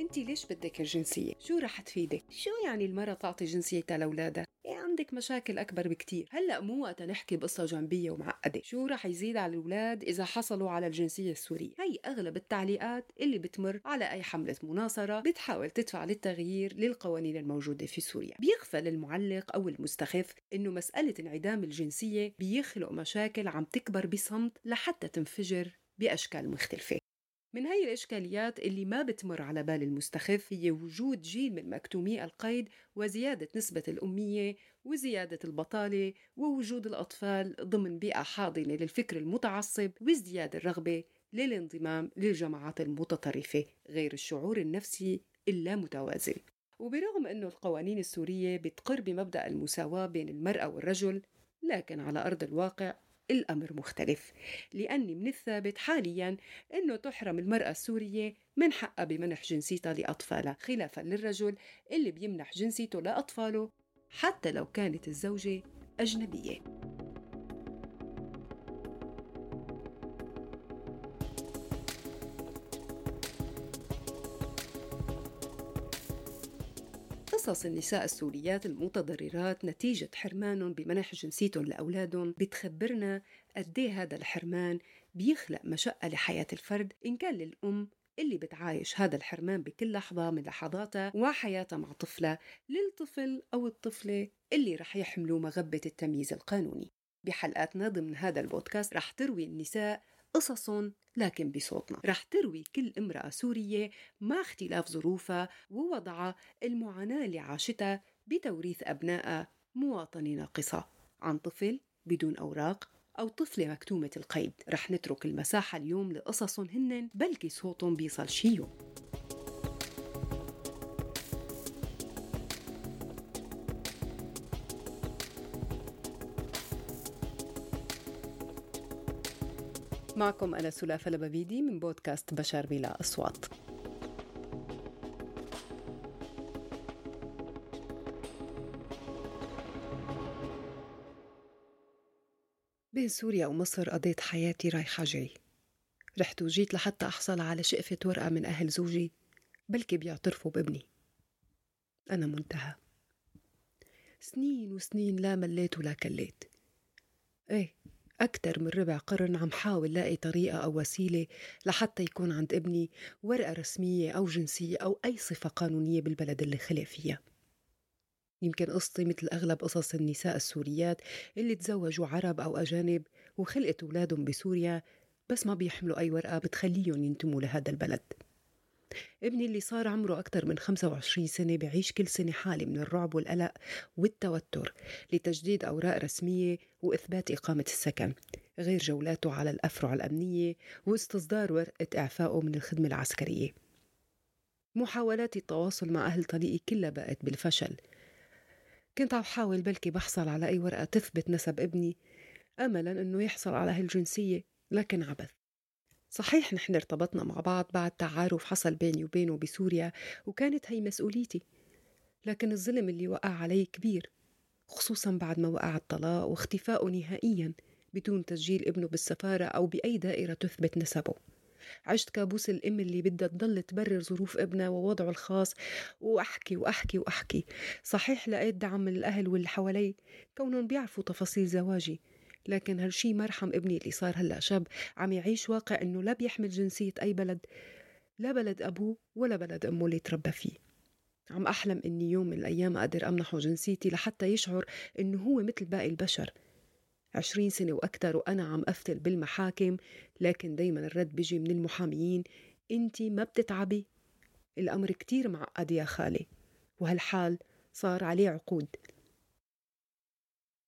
انت ليش بدك الجنسية؟ شو رح تفيدك؟ شو يعني المرة تعطي جنسيتها لأولادها؟ إيه عندك مشاكل أكبر بكتير هلأ مو وقت نحكي بقصة جانبية ومعقدة شو رح يزيد على الأولاد إذا حصلوا على الجنسية السورية هي أغلب التعليقات اللي بتمر على أي حملة مناصرة بتحاول تدفع للتغيير للقوانين الموجودة في سوريا بيغفل المعلق أو المستخف إنه مسألة انعدام الجنسية بيخلق مشاكل عم تكبر بصمت لحتى تنفجر بأشكال مختلفة من هاي الإشكاليات اللي ما بتمر على بال المستخف هي وجود جيل من مكتومي القيد وزيادة نسبة الأمية وزيادة البطالة ووجود الأطفال ضمن بيئة حاضنة للفكر المتعصب وازدياد الرغبة للانضمام للجماعات المتطرفة غير الشعور النفسي إلا متوازن وبرغم أنه القوانين السورية بتقر بمبدأ المساواة بين المرأة والرجل لكن على أرض الواقع الأمر مختلف لأني من الثابت حاليا أنه تحرم المرأة السورية من حقها بمنح جنسيتها لأطفالها خلافا للرجل اللي بيمنح جنسيته لأطفاله حتى لو كانت الزوجة أجنبية. قصص النساء السوريات المتضررات نتيجة حرمانهم بمنح جنسيتهم لأولادهم بتخبرنا قد إيه هذا الحرمان بيخلق مشقة لحياة الفرد إن كان للأم اللي بتعايش هذا الحرمان بكل لحظة من لحظاتها وحياتها مع طفلة للطفل أو الطفلة اللي رح يحملوا مغبة التمييز القانوني. بحلقاتنا ضمن هذا البودكاست رح تروي النساء قصص لكن بصوتنا. رح تروي كل امرأة سورية مع اختلاف ظروفها ووضعها المعاناة اللي عاشتها بتوريث أبنائها مواطنة ناقصة عن طفل بدون أوراق أو طفلة مكتومة القيد. رح نترك المساحة اليوم لقصص هن بلكي صوتهم بيصل شي يوم. معكم أنا سلافة لبابيدي من بودكاست بشر بلا أصوات. بين سوريا ومصر قضيت حياتي رايحة جاي. رحت وجيت لحتى أحصل على شقفة ورقة من أهل زوجي بلكي بيعترفوا بابني. أنا منتهى. سنين وسنين لا مليت ولا كليت. إيه أكثر من ربع قرن عم حاول لاقي طريقة أو وسيلة لحتى يكون عند ابني ورقة رسمية أو جنسية أو أي صفة قانونية بالبلد اللي خلق فيها. يمكن قصتي مثل أغلب قصص النساء السوريات اللي تزوجوا عرب أو أجانب وخلقت أولادهم بسوريا بس ما بيحملوا أي ورقة بتخليهم ينتموا لهذا البلد. ابني اللي صار عمره أكثر من 25 سنة بعيش كل سنة حالة من الرعب والقلق والتوتر لتجديد أوراق رسمية وإثبات إقامة السكن غير جولاته على الأفرع الأمنية واستصدار ورقة إعفائه من الخدمة العسكرية. محاولات التواصل مع أهل طريقي كلها بقت بالفشل. كنت عم حاول بلكي بحصل على أي ورقة تثبت نسب ابني أملا أنه يحصل على هالجنسية لكن عبث. صحيح نحن ارتبطنا مع بعض بعد تعارف حصل بيني وبينه بسوريا وكانت هي مسؤوليتي. لكن الظلم اللي وقع علي كبير خصوصا بعد ما وقع الطلاق واختفائه نهائيا بدون تسجيل ابنه بالسفارة أو بأي دائرة تثبت نسبه. عشت كابوس الأم اللي بدها تضل تبرر ظروف ابنها ووضعه الخاص وأحكي وأحكي وأحكي. صحيح لقيت دعم من الأهل واللي حوالي كونهم بيعرفوا تفاصيل زواجي. لكن هالشي ما رحم ابني اللي صار هلا شاب عم يعيش واقع إنه لا بيحمل جنسية أي بلد؟ لا بلد أبوه ولا بلد أمه اللي تربى فيه. عم أحلم إني يوم من الأيام أقدر أمنحه جنسيتي لحتى يشعر إنه هو مثل باقي البشر. عشرين سنة وأكثر وأنا عم أفتل بالمحاكم لكن دايما الرد بيجي من المحاميين. أنتي ما بتتعبي؟ الأمر كتير معقد يا خالي وهالحال صار عليه عقود.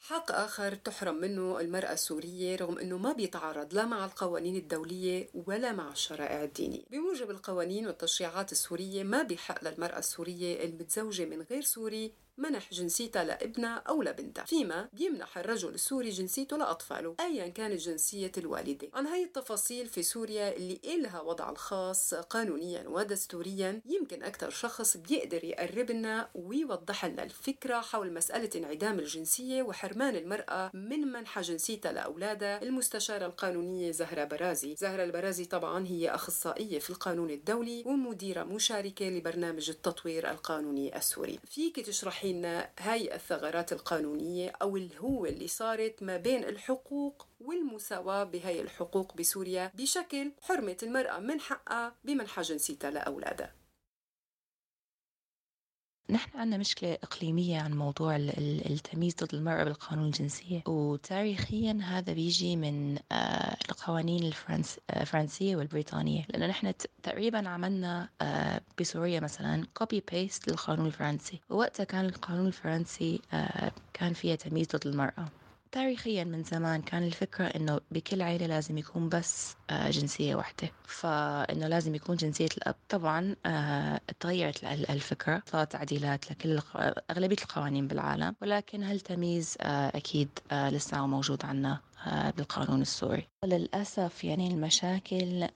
حق آخر تحرم منه المرأة السورية رغم أنه ما بيتعارض لا مع القوانين الدولية ولا مع الشرائع الدينية. بموجب القوانين والتشريعات السورية ما بيحق للمرأة السورية المتزوجة من غير سوري منح جنسيتها لابنها أو لبنتها فيما بيمنح الرجل السوري جنسيته لأطفاله أيا كانت جنسية الوالدة. عن هاي التفاصيل في سوريا اللي إلها وضع الخاص قانونيا ودستوريا يمكن أكثر شخص بيقدر يقرب لنا ويوضح لنا الفكرة حول مسألة انعدام الجنسية وحرمان المرأة من منح جنسيتها لأولادها المستشارة القانونية زهرة برازي. زهرة البرازي طبعا هي أخصائية في القانون الدولي ومديرة مشاركة لبرنامج التطوير القانوني السوري. فيك تشرحي لنا هاي الثغرات القانونية أو الهوة اللي صارت ما بين الحقوق والمساواة بهاي الحقوق بسوريا بشكل حرمة المرأة من حقها بمنح جنسيتها لأولادها نحن عندنا مشكلة إقليمية عن موضوع التمييز ضد المرأة بالقانون الجنسية وتاريخيا هذا بيجي من آه، القوانين الفرنسية والبريطانية لأنه نحن تقريبا عملنا آه، بسوريا مثلا copy paste للقانون الفرنسي ووقتها كان القانون الفرنسي آه، كان فيها تمييز ضد المرأة. تاريخيا من زمان كان الفكرة إنه بكل عيلة لازم يكون بس آه، جنسية واحدة. فإنه لازم يكون جنسية الأب. طبعا آه، تغيرت الفكرة. صارت تعديلات لكل أغلبية القوانين بالعالم. ولكن هالتمييز آه، أكيد لسه موجود عنا بالقانون السوري. للأسف يعني المشاكل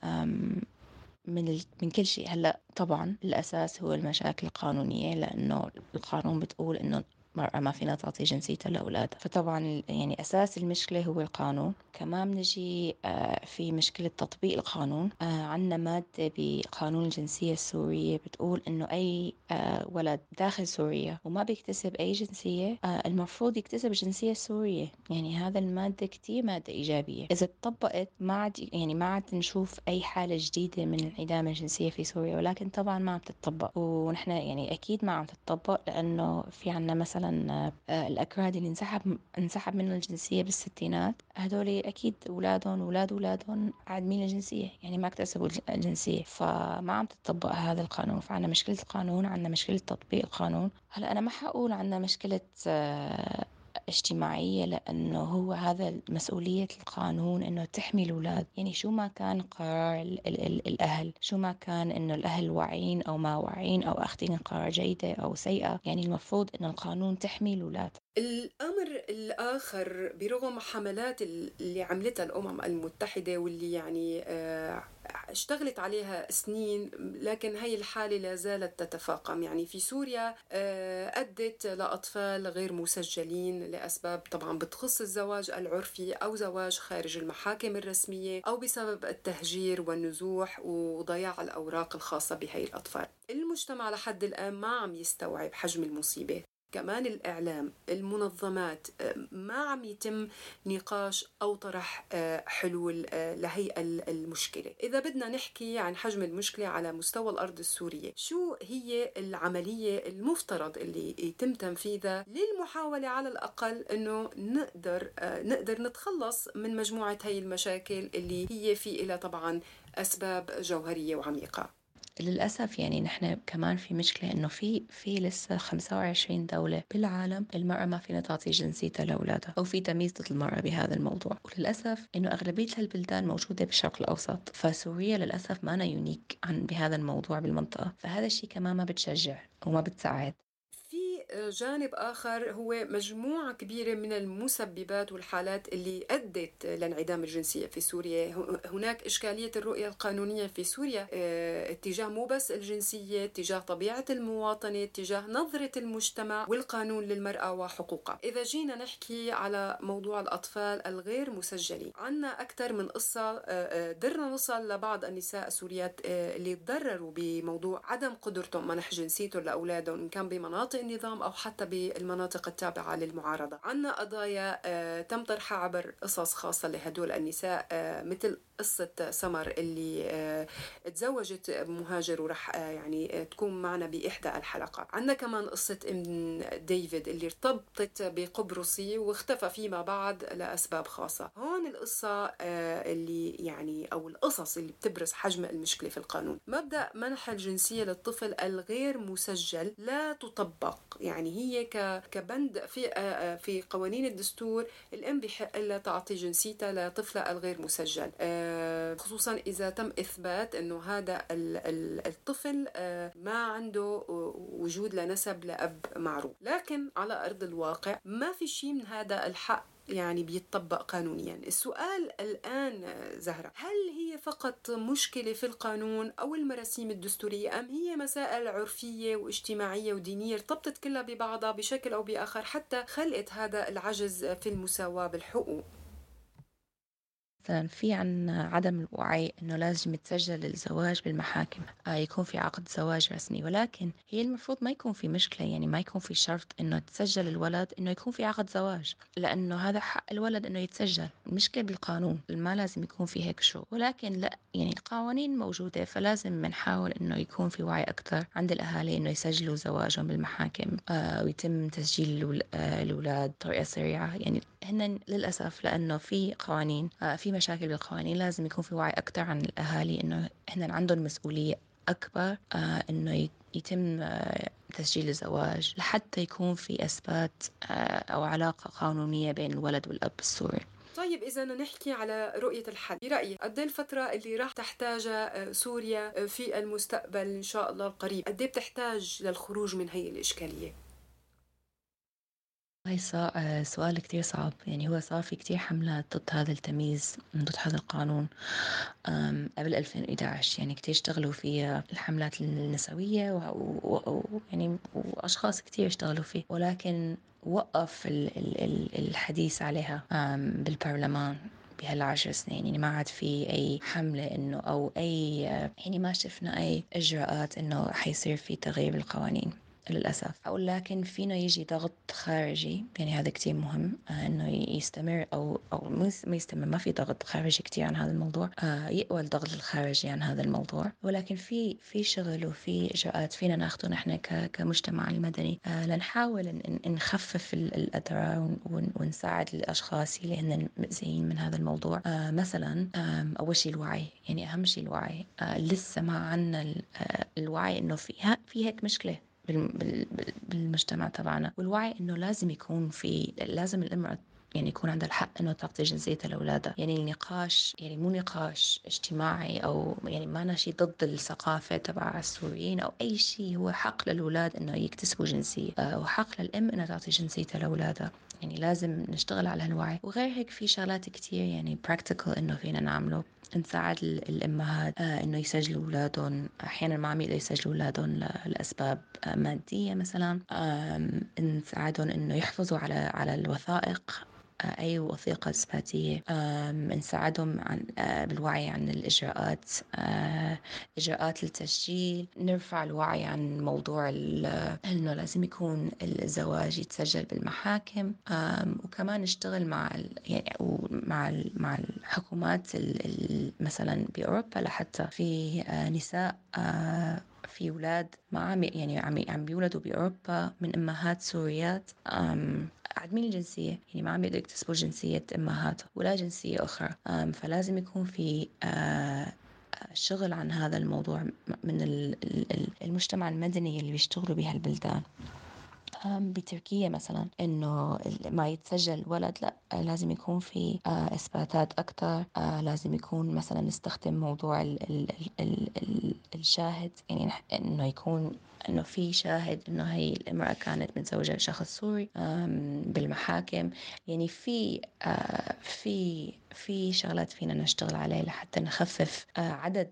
من من كل شيء. هلأ طبعا الأساس هو المشاكل القانونية لأنه القانون بتقول إنه مرأة ما فينا تعطي جنسيتها لأولادها. فطبعا يعني أساس المشكلة هو القانون. كمان بنجي آه، في مشكلة تطبيق القانون. آه، عندنا مادة بقانون الجنسية السورية بتقول إنه أي آه، ولد داخل سوريا وما بيكتسب أي جنسية المفروض يكتسب الجنسية السورية يعني هذا المادة كتير مادة إيجابية. إذا تطبقت ما عاد يعني ما عاد نشوف أي حالة جديدة من انعدام الجنسية في سوريا ولكن طبعا ما عم تتطبق. ونحن يعني أكيد ما عم تتطبق لأنه في عنا مثلا مثلا آه، الأكراد اللي انسحب انسحب منهم الجنسية بالستينات. هذول أكيد أولادهم وأولاد أولادهم عادمين الجنسية يعني ما اكتسبوا الجنسية. فما عم تطبق هذا القانون. فعنا مشكلة القانون عنا مشكلة تطبيق القانون. هلأ أنا ما حقول عنا مشكلة آه، اجتماعية لأنه هو هذا مسؤولية القانون أنه تحمي الأولاد. يعني شو ما كان قرار ال ال ال الأهل شو ما كان أنه الأهل واعيين أو ما واعيين أو أخذين قرار جيدة أو سيئة يعني المفروض أن القانون تحمي الأولاد. الأمر الآخر برغم حملات اللي عملتها الأمم المتحدة واللي يعني آه، اشتغلت عليها سنين لكن هي الحالة لا زالت تتفاقم. يعني في سوريا آه، أدت لأطفال غير مسجلين لأسباب طبعا بتخص الزواج العرفي أو زواج خارج المحاكم الرسمية أو بسبب التهجير والنزوح وضياع الأوراق الخاصة بهي الأطفال. المجتمع لحد الآن ما عم يستوعب حجم المصيبة. كمان الإعلام المنظمات آه، ما عم يتم نقاش أو طرح آه، حلول آه، لهي المشكلة. إذا بدنا نحكي عن حجم المشكلة على مستوى الأرض السورية شو هي العملية المفترض اللي يتم تنفيذها للمحاولة على الأقل أنه نقدر نقدر نتخلص من مجموعة هي المشاكل اللي هي في إلى طبعا أسباب جوهرية وعميقة؟ للأسف يعني نحن كمان في مشكلة إنه في في لسه 25 دولة بالعالم المرأة ما فينا تعطي جنسيتها لأولادها أو في تمييز ضد المرأة بهذا الموضوع. وللأسف إنه أغلبية هالبلدان موجودة بالشرق الأوسط فسوريا للأسف ما أنا يونيك عن بهذا الموضوع بالمنطقة. فهذا الشيء كمان ما بتشجع وما بتساعد. جانب آخر هو مجموعة كبيرة من المسببات والحالات اللي أدت لانعدام الجنسية في سوريا. هناك إشكالية الرؤية القانونية في سوريا آه اتجاه مو بس الجنسية اتجاه طبيعة المواطنة اتجاه نظرة المجتمع والقانون للمرأة وحقوقها. إذا جينا نحكي على موضوع الأطفال الغير مسجلين عنا أكثر من قصة آه, آه، درنا نوصل لبعض النساء السوريات اللي تضرروا بموضوع عدم قدرتهم منح جنسيتهم لأولادهم إن كان بمناطق النظام أو حتى بالمناطق التابعة للمعارضة. عنا قضايا آه، تم طرحها عبر قصص خاصة لهدول النساء آه، مثل قصة سمر اللي آه، تزوجت مهاجر ورح يعني تكون معنا بإحدى الحلقات عندنا كمان قصة ابن ديفيد اللي ارتبطت بقبرصي واختفى فيما بعد لأسباب خاصة. هون القصة اللي يعني أو القصص اللي بتبرز حجم المشكلة في القانون. مبدأ منح الجنسية للطفل الغير مسجل لا تطبق. يعني هي كبند في في قوانين الدستور الأم بحق لها تعطي جنسيتها لطفلها الغير مسجل. خصوصا إذا تم إثبات إنه هذا الطفل ما عنده وجود لنسب لأب معروف. لكن على أرض الواقع ما في شيء من هذا الحق يعني بيتطبق قانونيا. السؤال الآن زهرة هل هي فقط مشكلة في القانون أو المراسيم الدستورية أم هي مسائل عرفية واجتماعية ودينية ارتبطت كلها ببعضها بشكل أو بآخر حتى خلقت هذا العجز في المساواة بالحقوق؟ مثلا في عن عدم الوعي أنه لازم يتسجل الزواج بالمحاكم. آه يكون في عقد زواج رسمي. ولكن هي المفروض ما يكون في مشكلة يعني ما يكون في شرط أنه تسجل الولد أنه يكون في عقد زواج. لأنه هذا حق الولد أنه يتسجل. المشكلة بالقانون ما لازم يكون في هيك شو. ولكن لا يعني القوانين موجودة فلازم نحاول أنه يكون في وعي أكثر عند الأهالي أنه يسجلوا زواجهم بالمحاكم آه ويتم تسجيل الأولاد بطريقة سريعة. يعني هن للأسف لأنه في قوانين آه في مشاكل بالقوانين لازم يكون في وعي أكثر عن الأهالي إنه هن عندهم مسؤولية أكبر آه إنه يتم آه تسجيل الزواج لحتى يكون في إثبات أو علاقة قانونية بين الولد والأب السوري. طيب إذا نحكي على رؤية الحل برأيك قد الفترة اللي راح تحتاجها سوريا في المستقبل إن شاء الله القريب؟ قد بتحتاج للخروج من هي الإشكالية؟ هاي سؤال كتير صعب. يعني هو صار في كتير حملات ضد هذا التمييز ضد هذا القانون قبل 2011 يعني كتير اشتغلوا فيها الحملات النسوية ويعني وأشخاص كتير اشتغلوا فيه. ولكن وقف الحديث عليها بالبرلمان بهالعشر سنين. يعني ما عاد في أي حملة إنه أو أي يعني ما شفنا أي إجراءات إنه حيصير في تغيير بالقوانين للأسف. أو لكن فينا يجي ضغط خارجي يعني هذا كتير مهم آه إنه يستمر أو أو ما يستمر ما في ضغط خارجي كتير عن هذا الموضوع آه يقوى الضغط الخارجي عن هذا الموضوع. ولكن في في شغل وفي إجراءات فينا ناخده نحن كمجتمع المدني آه لنحاول نخفف الأضرار ونساعد الأشخاص اللي هن مأذيين من هذا الموضوع. مثلا أول شيء الوعي يعني أهم شيء الوعي. لسه ما عنا الوعي إنه في في هيك مشكلة. بالمجتمع تبعنا. والوعي إنه لازم يكون في لازم الإمرأة يعني يكون عندها الحق إنه تعطي جنسيتها لاولادها يعني النقاش يعني مو نقاش اجتماعي أو يعني ما شيء ضد الثقافة تبع السوريين أو أي شيء هو حق للأولاد إنه يكتسبوا جنسية آه، وحق للأم إنها تعطي جنسيتها لاولادها يعني لازم نشتغل على هالوعي. وغير هيك في شغلات كتير يعني براكتيكال إنه فينا نعمله. نساعد الأمهات آه إنه يسجلوا أولادهم. أحيانا ما عم يقدروا يسجلوا أولادهم لأسباب مادية مثلا. نساعدهم إنه يحفظوا على على الوثائق. أي وثيقة إثباتية نساعدهم عن بالوعي عن الإجراءات إجراءات التسجيل. نرفع الوعي عن موضوع إنه لازم يكون الزواج يتسجل بالمحاكم وكمان نشتغل مع يعني مع مع الحكومات مثلا بأوروبا لحتى في نساء في أولاد ما عم يعني عم عم بيولدوا بأوروبا من أمهات سوريات عدمين الجنسية؟ يعني ما عم يقدروا يكتسبوا جنسية أمهاتهم ولا جنسية أخرى. فلازم يكون في شغل عن هذا الموضوع من المجتمع المدني اللي بيشتغلوا بهالبلدان. بتركيا مثلا إنه ما يتسجل ولد لا لازم يكون في إثباتات أكثر لازم يكون مثلا نستخدم موضوع ال ال ال ال الشاهد يعني إنه يكون إنه في شاهد إنه هي الامرأة كانت متزوجة بشخص سوري بالمحاكم. يعني في في في شغلات فينا نشتغل عليه لحتى نخفف عدد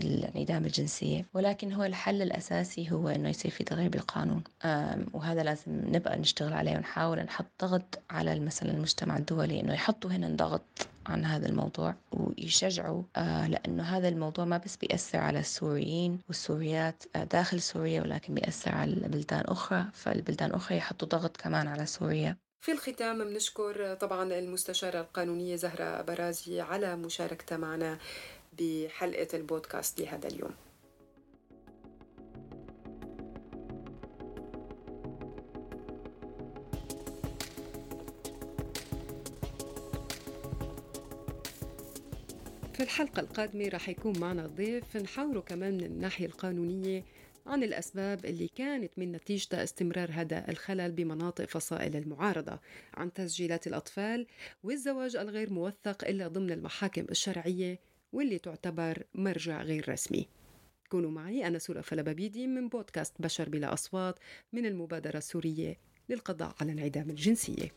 الانعدام الجنسية. ولكن هو الحل الأساسي هو أنه يصير في تغيير بالقانون. وهذا لازم نبقى نشتغل عليه ونحاول نحط ضغط على مثلا المجتمع الدولي أنه يحطوا هنا ضغط عن هذا الموضوع ويشجعوا لأنه هذا الموضوع ما بس بيأثر على السوريين والسوريات داخل سوريا ولكن بيأثر على بلدان أخرى. فالبلدان الأخرى يحطوا ضغط كمان على سوريا. في الختام بنشكر طبعا المستشارة القانونية زهرة برازي على مشاركتها معنا بحلقة البودكاست لهذا اليوم. الحلقة القادمة رح يكون معنا ضيف نحاوره كمان من الناحية القانونية عن الأسباب اللي كانت من نتيجة استمرار هذا الخلل بمناطق فصائل المعارضة عن تسجيلات الأطفال والزواج الغير موثق إلا ضمن المحاكم الشرعية واللي تعتبر مرجع غير رسمي. كونوا معي أنا سورة فلبابيدي من بودكاست بشر بلا أصوات من المبادرة السورية للقضاء على انعدام الجنسية.